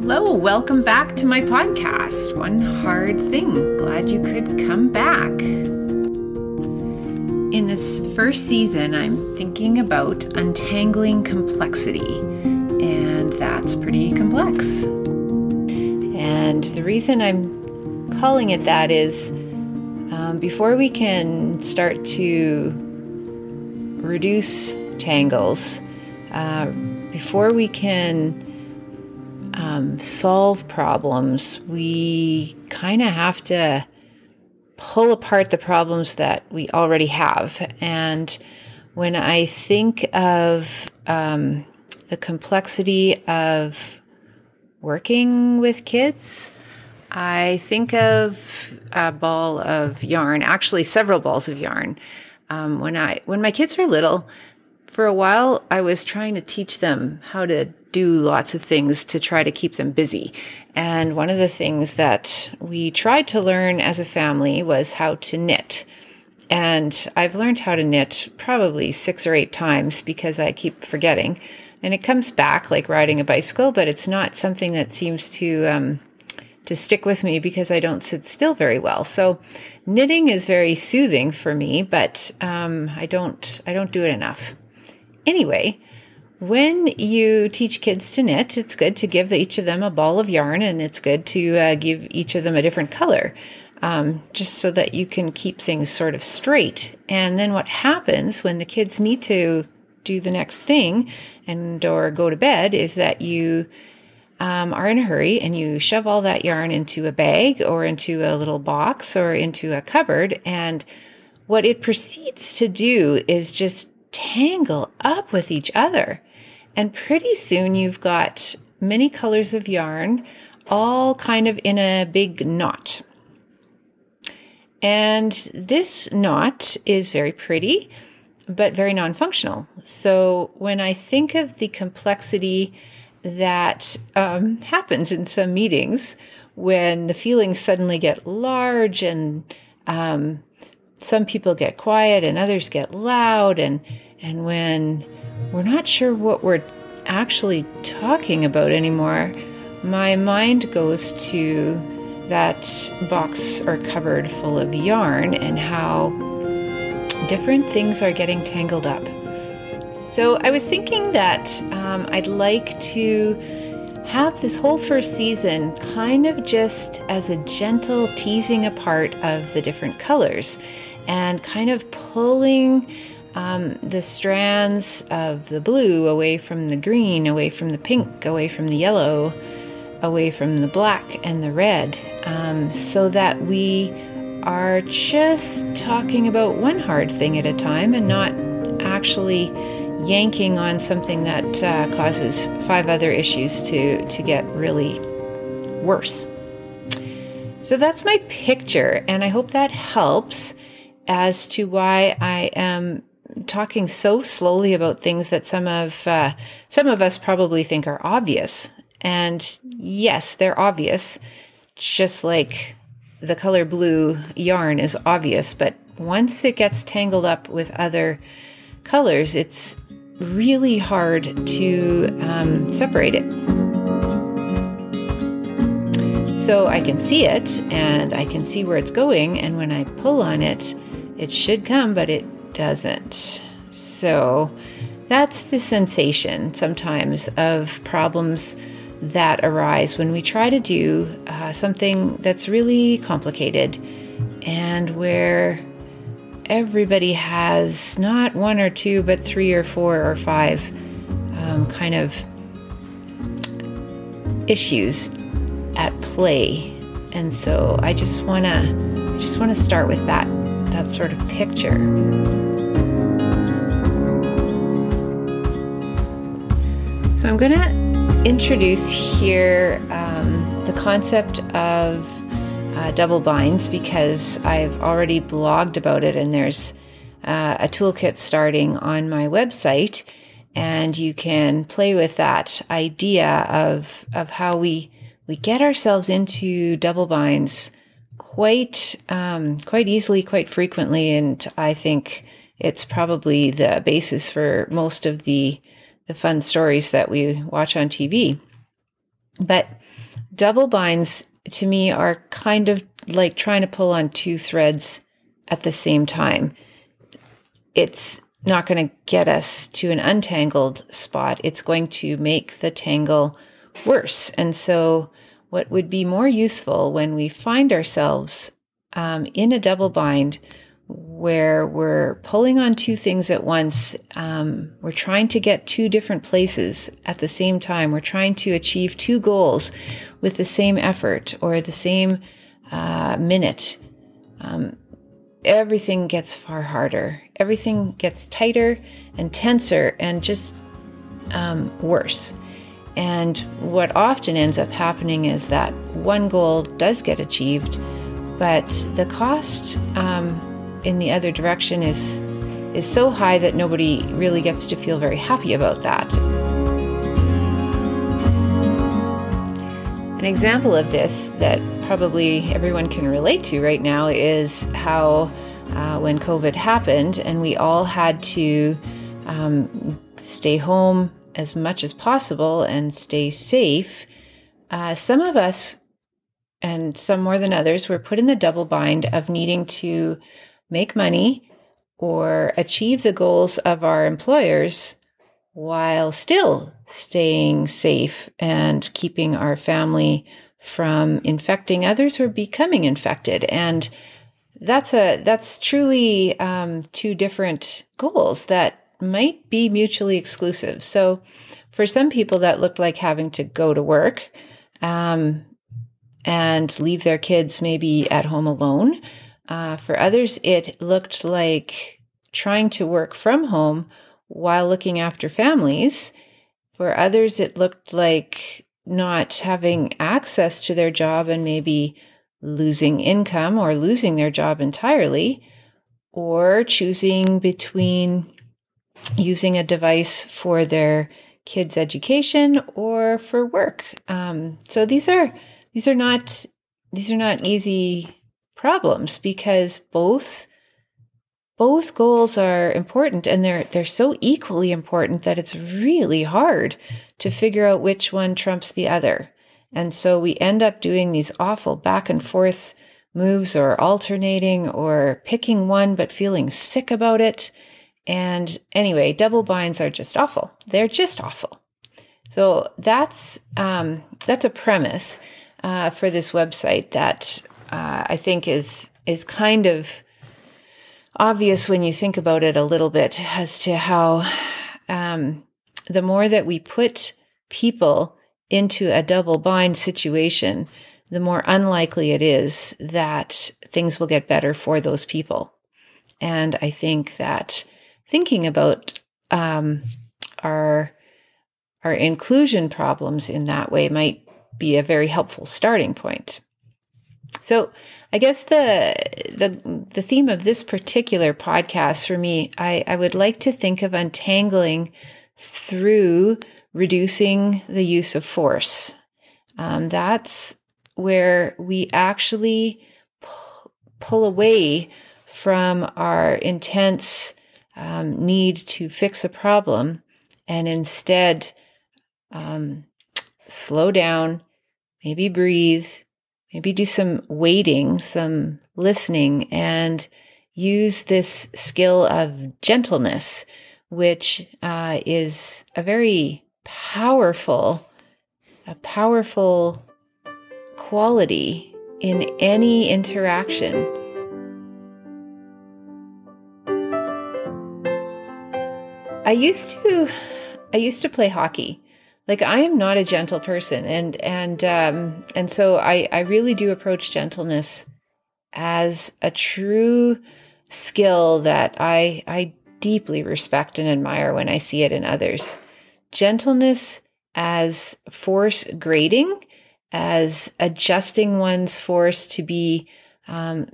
Hello, welcome back to my podcast, One Hard Thing. Glad you could come back. In this first season, I'm thinking about untangling complexity, and that's pretty complex. And the reason I'm calling it that is um, before we can start to reduce tangles, uh, before we can um, solve problems, we kind of have to pull apart the problems that we already have. And when I think of um, the complexity of working with kids, I think of a ball of yarn, actually several balls of yarn. Um, when I when my kids were little, for a while I was trying to teach them how to do lots of things to try to keep them busy. And one of the things that we tried to learn as a family was how to knit. And I've learned how to knit probably six or eight times because I keep forgetting. And it comes back like riding a bicycle, but it's not something that seems to um, to stick with me because I don't sit still very well. So knitting is very soothing for me, but um, I don't I don't do it enough. Anyway, when you teach kids to knit, it's good to give each of them a ball of yarn and it's good to uh, give each of them a different color. Um, just so that you can keep things sort of straight. And then what happens when the kids need to do the next thing and or go to bed is that you um, are in a hurry and you shove all that yarn into a bag or into a little box or into a cupboard. And what it proceeds to do is just tangle up with each other. And pretty soon you've got many colors of yarn all kind of in a big knot. And this knot is very pretty, but very non functional. So when I think of the complexity that um, happens in some meetings, when the feelings suddenly get large and um, some people get quiet and others get loud, and, and when we're not sure what we're actually talking about anymore, my mind goes to that box or cupboard full of yarn and how different things are getting tangled up. So I was thinking that um, I'd like to have this whole first season kind of just as a gentle teasing apart of the different colors and kind of pulling um, the strands of the blue away from the green, away from the pink, away from the yellow, away from the black and the red, um, so that we are just talking about one hard thing at a time and not actually yanking on something that uh, causes five other issues to, to get really worse. So that's my picture, and I hope that helps as to why I am talking so slowly about things that some of uh, some of us probably think are obvious. And yes, they're obvious, just like the color blue yarn is obvious. But once it gets tangled up with other colors, it's really hard to um, separate it. So I can see it and I can see where it's going, and when I pull on it, it should come, but it doesn't. So that's the sensation sometimes of problems that arise when we try to do uh, something that's really complicated and where everybody has not one or two, but three or four or five um, kind of issues at play. And so I just want to just want to start with that that sort of picture. So I'm going to introduce here um, the concept of uh, double binds because I've already blogged about it and there's uh, a toolkit starting on my website and you can play with that idea of of how we we get ourselves into double binds quite um, quite easily, quite frequently, and I think it's probably the basis for most of the the fun stories that we watch on TV. But double binds to me are kind of like trying to pull on two threads at the same time. It's not going to get us to an untangled spot. It's going to make the tangle worse. And so, what would be more useful when we find ourselves um, in a double bind where we're pulling on two things at once. Um, we're trying to get two different places at the same time. We're trying to achieve two goals with the same effort or the same uh, minute. Um, everything gets far harder. Everything gets tighter and tenser and just um, worse. And what often ends up happening is that one goal does get achieved, but the cost um, in the other direction is is so high that nobody really gets to feel very happy about that. An example of this that probably everyone can relate to right now is how uh, when COVID happened and we all had to um, stay home as much as possible and stay safe, uh, some of us, and some more than others, were put in the double bind of needing to make money or achieve the goals of our employers while still staying safe and keeping our family from infecting others or becoming infected. And that's a that's truly um, two different goals that might be mutually exclusive. So, for some people, that looked like having to go to work um, and leave their kids maybe at home alone. Uh, for others, it looked like trying to work from home while looking after families. For others, it looked like not having access to their job and maybe losing income or losing their job entirely, or choosing between using a device for their kids' education or for work. Um, so these are these are not these are not easy problems because both both goals are important and they're they're so equally important that it's really hard to figure out which one trumps the other. And so we end up doing these awful back and forth moves or alternating or picking one but feeling sick about it. And anyway, double binds are just awful. They're just awful. So that's um, that's a premise uh, for this website that uh, I think is is kind of obvious when you think about it a little bit as to how um, the more that we put people into a double bind situation, the more unlikely it is that things will get better for those people. And I think that thinking about um, our our inclusion problems in that way might be a very helpful starting point. So I guess the the the theme of this particular podcast for me, I, I would like to think of untangling through reducing the use of force. Um, that's where we actually pull, pull away from our intense um, need to fix a problem and instead um, slow down, maybe breathe, maybe do some waiting, some listening, and use this skill of gentleness, which uh, is a very powerful, a powerful quality in any interaction. I used to I used to play hockey like I am not a gentle person, and and um, and so I I really do approach gentleness as a true skill that I I deeply respect and admire when I see it in others. Gentleness as force grading, as adjusting one's force to be um,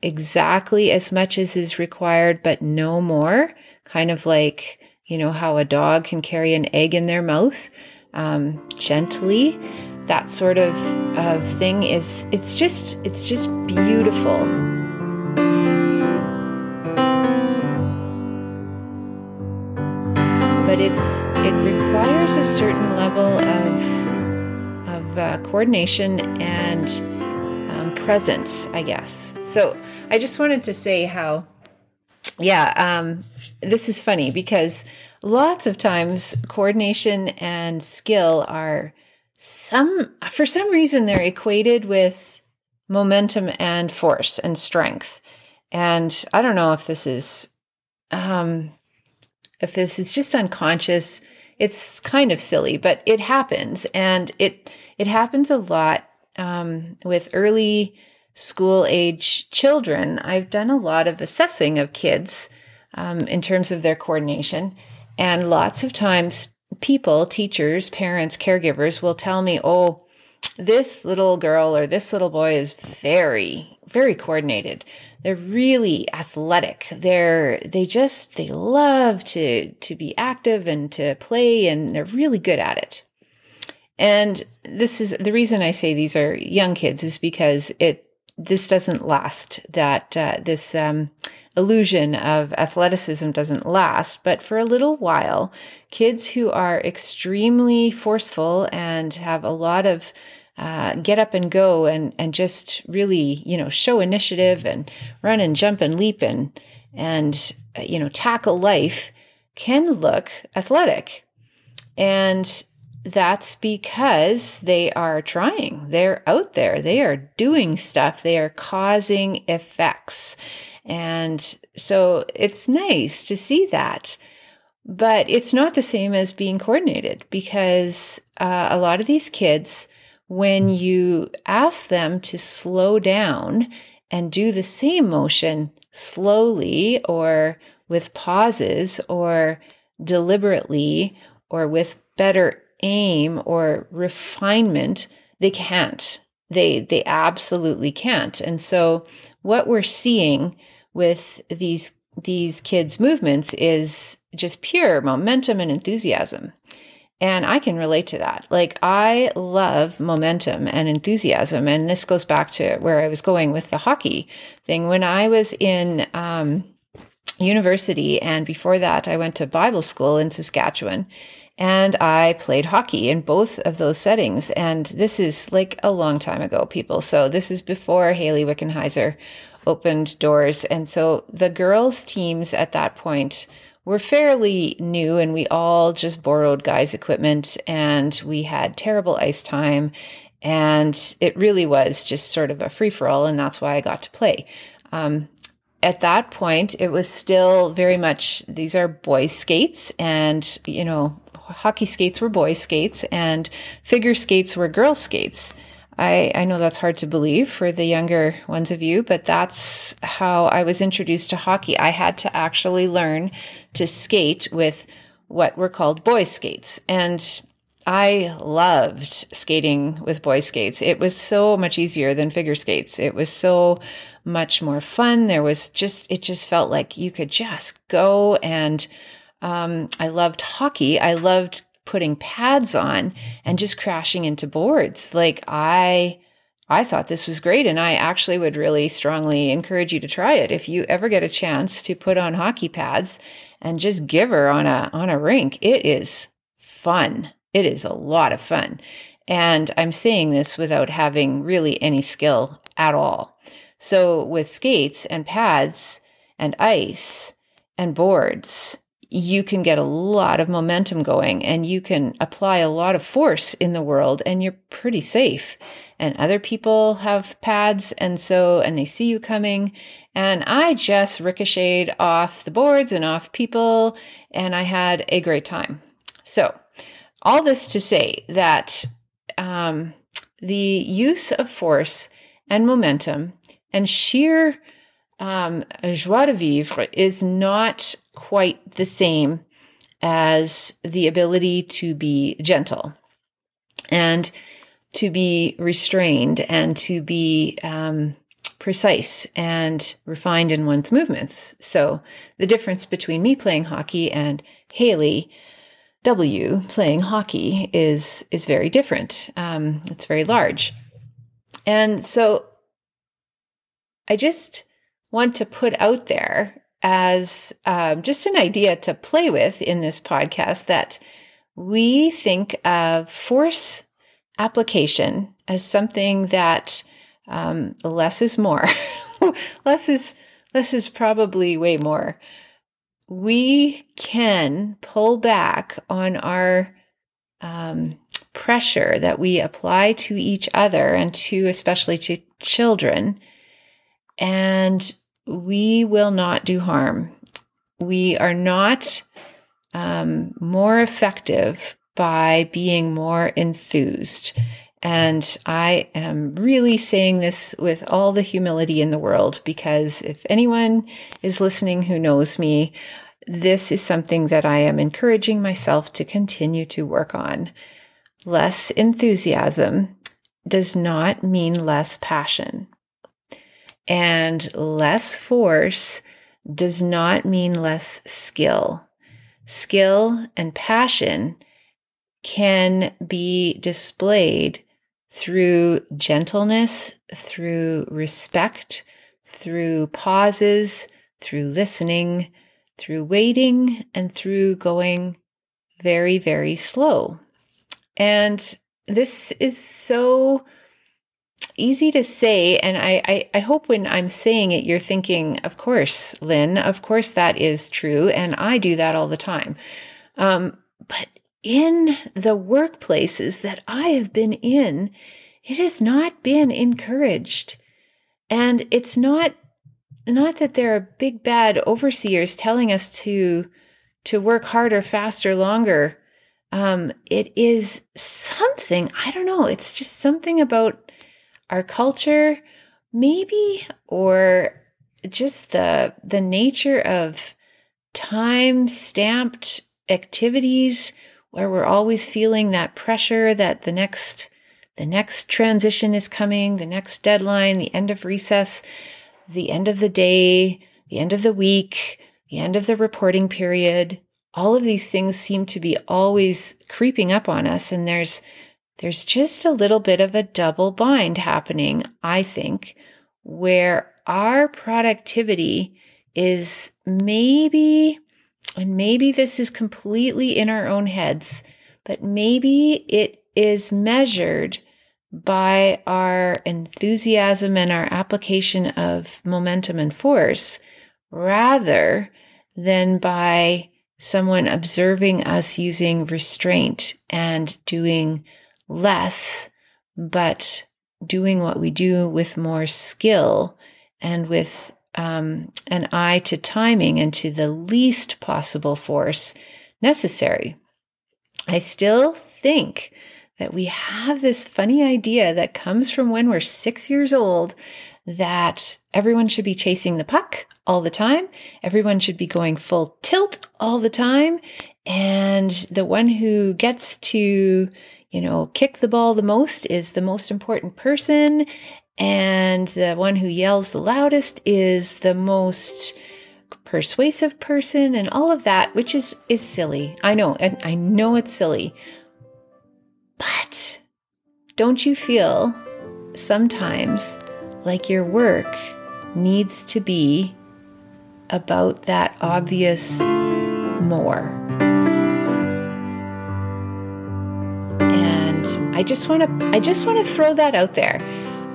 exactly as much as is required, but no more. Kind of like you know, how a dog can carry an egg in their mouth um, gently. That sort of, of thing is, it's just, it's just beautiful. But it's, it requires a certain level of, of uh, coordination and um, presence, I guess. So I just wanted to say how, yeah, um, this is funny because lots of times coordination and skill are some, for some reason, they're equated with momentum and force and strength. And I don't know if this is, um, if this is just unconscious. It's kind of silly, but it happens, and it it happens a lot um, with early school age children. I've done a lot of assessing of kids um, in terms of their coordination, and lots of times people, teachers, parents, caregivers will tell me, "Oh." this little girl or this little boy is very, very coordinated. They're really athletic. They're, they just, they love to, to be active and to play and they're really good at it. And this is the reason I say these are young kids is because it, this doesn't last, that, uh, this, um, illusion of athleticism doesn't last, but for a little while, kids who are extremely forceful and have a lot of uh, get up and go and and just really you know show initiative and run and jump and leap and and uh, you know tackle life can look athletic. And that's because they are trying. They're out there. They are doing stuff. They are causing effects. And so it's nice to see that. But it's not the same as being coordinated because uh, a lot of these kids when you ask them to slow down and do the same motion slowly or with pauses or deliberately or with better aim or refinement, they can't. They, they absolutely can't. And so what we're seeing with these, these kids' movements is just pure momentum and enthusiasm. And I can relate to that. Like, I love momentum and enthusiasm. And this goes back to where I was going with the hockey thing. When I was in um, university, and before that, I went to Bible school in Saskatchewan, and I played hockey in both of those settings. And this is like a long time ago, people. So, this is before Hayley Wickenheiser opened doors. And so, the girls' teams at that point, were fairly new and we all just borrowed guys' equipment and we had terrible ice time. And it really was just sort of a free for all. And that's why I got to play. Um, at that point, it was still very much these are boys' skates, and you know, hockey skates were boys' skates, and figure skates were girls' skates. I, I know that's hard to believe for the younger ones of you, but that's how I was introduced to hockey. I had to actually learn to skate with what were called boy skates. And I loved skating with boy skates. It was so much easier than figure skates. It was so much more fun. There was just, it just felt like you could just go. And um, I loved hockey. I loved putting pads on and just crashing into boards. Like I, I thought this was great. And I actually would really strongly encourage you to try it. If you ever get a chance to put on hockey pads and just give her on a, on a rink, it is fun. It is a lot of fun. And I'm saying this without having really any skill at all. So with skates and pads and ice and boards, you can get a lot of momentum going and you can apply a lot of force in the world and you're pretty safe. And other people have pads and so, and they see you coming. And I just ricocheted off the boards and off people and I had a great time. So, all this to say that um, the use of force and momentum and sheer um, joie de vivre is not quite the same as the ability to be gentle and to be restrained and to be um, precise and refined in one's movements. So the difference between me playing hockey and Hayley W playing hockey is is very different. Um, it's very large, and so I just want to put out there as um, just an idea to play with in this podcast that we think of force application as something that um, less is more. less is less is probably way more. We can pull back on our um, pressure that we apply to each other and to especially to children, and we will not do harm. We are not um, more effective by being more enthused. And I am really saying this with all the humility in the world because if anyone is listening who knows me, this is something that I am encouraging myself to continue to work on. Less enthusiasm does not mean less passion. And less force does not mean less skill. Skill and passion can be displayed through gentleness, through respect, through pauses, through listening, through waiting, and through going very, very slow. And this is so easy to say. And I, I, I, hope when I'm saying it, you're thinking, of course, Lynn, of course that is true. And I do that all the time. Um, but in the workplaces that I have been in, it has not been encouraged. And it's not not that there are big bad overseers telling us to to work harder, faster, longer. Um, it is something, I don't know, it's just something about our culture, maybe, or just the the nature of time stamped activities where we're always feeling that pressure that the next the next transition is coming, the next deadline, the end of recess, the end of the day, the end of the week, the end of the reporting period. All of these things seem to be always creeping up on us and there's there's just a little bit of a double bind happening, I think, where our productivity is maybe and maybe this is completely in our own heads, but maybe it is measured by our enthusiasm and our application of momentum and force rather than by someone observing us using restraint and doing less, but doing what we do with more skill and with um, an eye to timing and to the least possible force necessary. I still think that we have this funny idea that comes from when we're six years old that everyone should be chasing the puck all the time. Everyone should be going full tilt all the time. And the one who gets to, you know, kick the ball the most is the most important person and the one who yells the loudest is the most persuasive person and all of that which is is silly. I know and i know it's silly. But don't you feel sometimes like your work needs to be about that obvious more i just want to i just want to throw that out there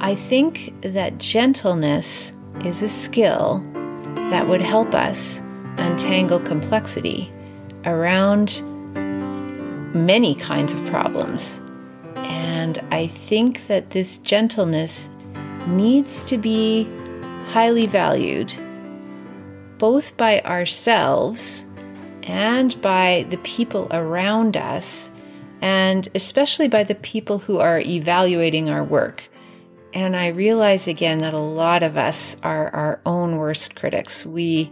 I think that gentleness is a skill that would help us untangle complexity around many kinds of problems. And I think that this gentleness needs to be highly valued both by ourselves and by the people around us, and especially by the people who are evaluating our work. And I realize again that a lot of us are our own worst critics. We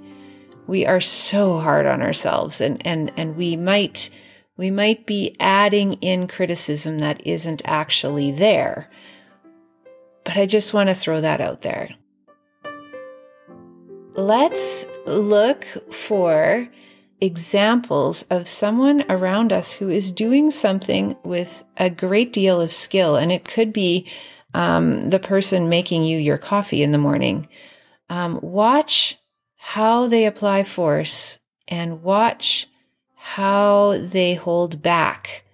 we are so hard on ourselves and and and we might we might be adding in criticism that isn't actually there. But I just want to throw that out there. Let's look for examples of someone around us who is doing something with a great deal of skill. And it could be um, the person making you your coffee in the morning. Um, watch how they apply force and watch how they hold back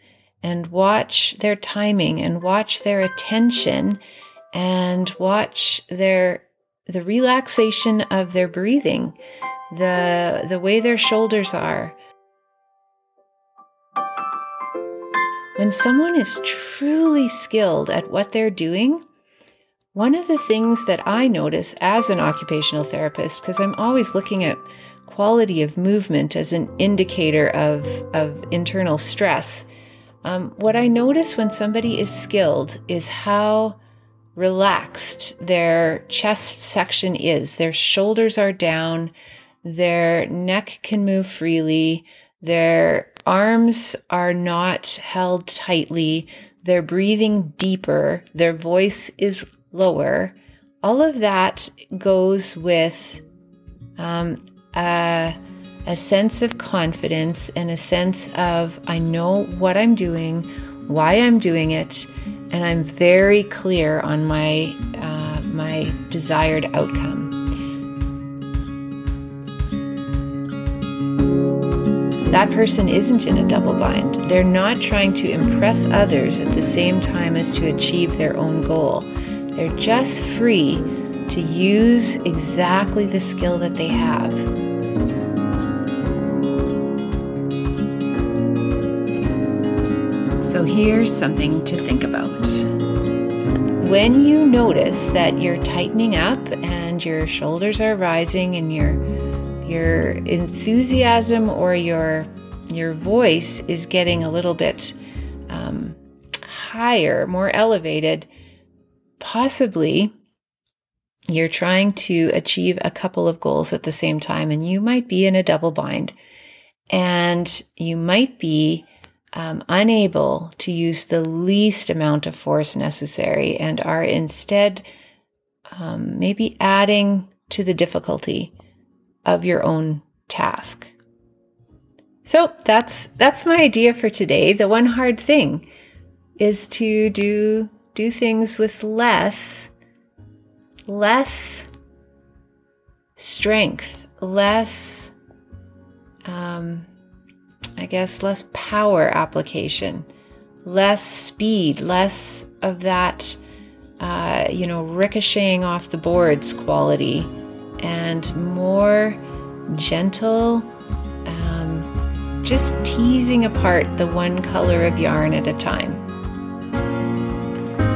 and watch their timing and watch their attention and watch their the relaxation of their breathing, the the way their shoulders are. When someone is truly skilled at what they're doing, one of the things that I notice as an occupational therapist, because I'm always looking at quality of movement as an indicator of, of internal stress, um, what I notice when somebody is skilled is how relaxed their chest section is. Their shoulders are down, their neck can move freely, their arms are not held tightly, they're breathing deeper, their voice is lower. All of that goes with um, a, a sense of confidence and a sense of I know what I'm doing, why I'm doing it, and I'm very clear on my uh, my desired outcome. That person isn't in a double bind. They're not trying to impress others at the same time as to achieve their own goal. They're just free to use exactly the skill that they have. So here's something to think about. When you notice that you're tightening up and your shoulders are rising and your your enthusiasm or your your voice is getting a little bit um, higher, more elevated, possibly you're trying to achieve a couple of goals at the same time, and you might be in a double bind, and you might be um, unable to use the least amount of force necessary and are instead um, maybe adding to the difficulty of your own task. So that's that's my idea for today. The one hard thing is to do do things with less less strength, less um, I guess less power application, less speed, less of that uh, you know ricocheting off the boards quality, and more gentle. Um, just teasing apart the one color of yarn at a time.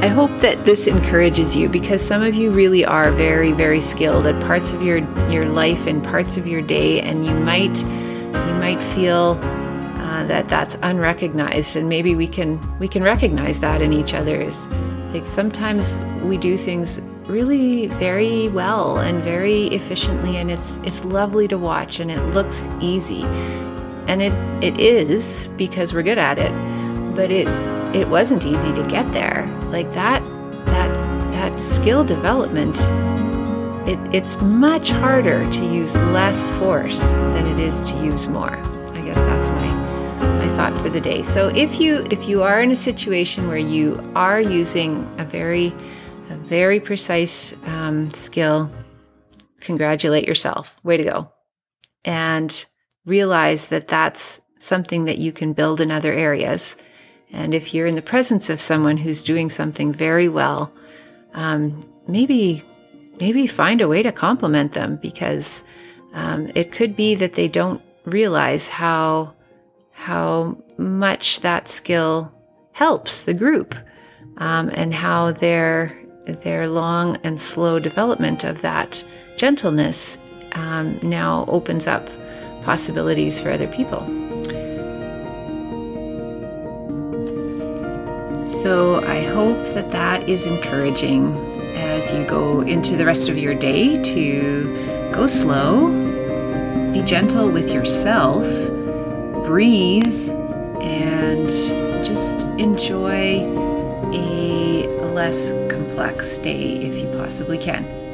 I hope that this encourages you because some of you really are very, very skilled at parts of your, your life and parts of your day, and you might you might feel uh, that that's unrecognized, and maybe we can we can recognize that in each other's. Like sometimes we do things really very well and very efficiently, and it's it's lovely to watch, and it looks easy, and it it is because we're good at it, but it it wasn't easy to get there. Like that that that skill development it, it's much harder to use less force than it is to use more. I guess that's my my thought for the day. So if you if you are in a situation where you are using a very very precise um, skill, congratulate yourself. Way to go! And realize that that's something that you can build in other areas and if you're in the presence of someone who's doing something very well, um, maybe maybe find a way to compliment them because um, it could be that they don't realize how how much that skill helps the group um, and how their their long and slow development of that gentleness um, now opens up possibilities for other people. So I hope that that is encouraging as you go into the rest of your day to go slow, be gentle with yourself, breathe, and just enjoy a less complex day if you possibly can.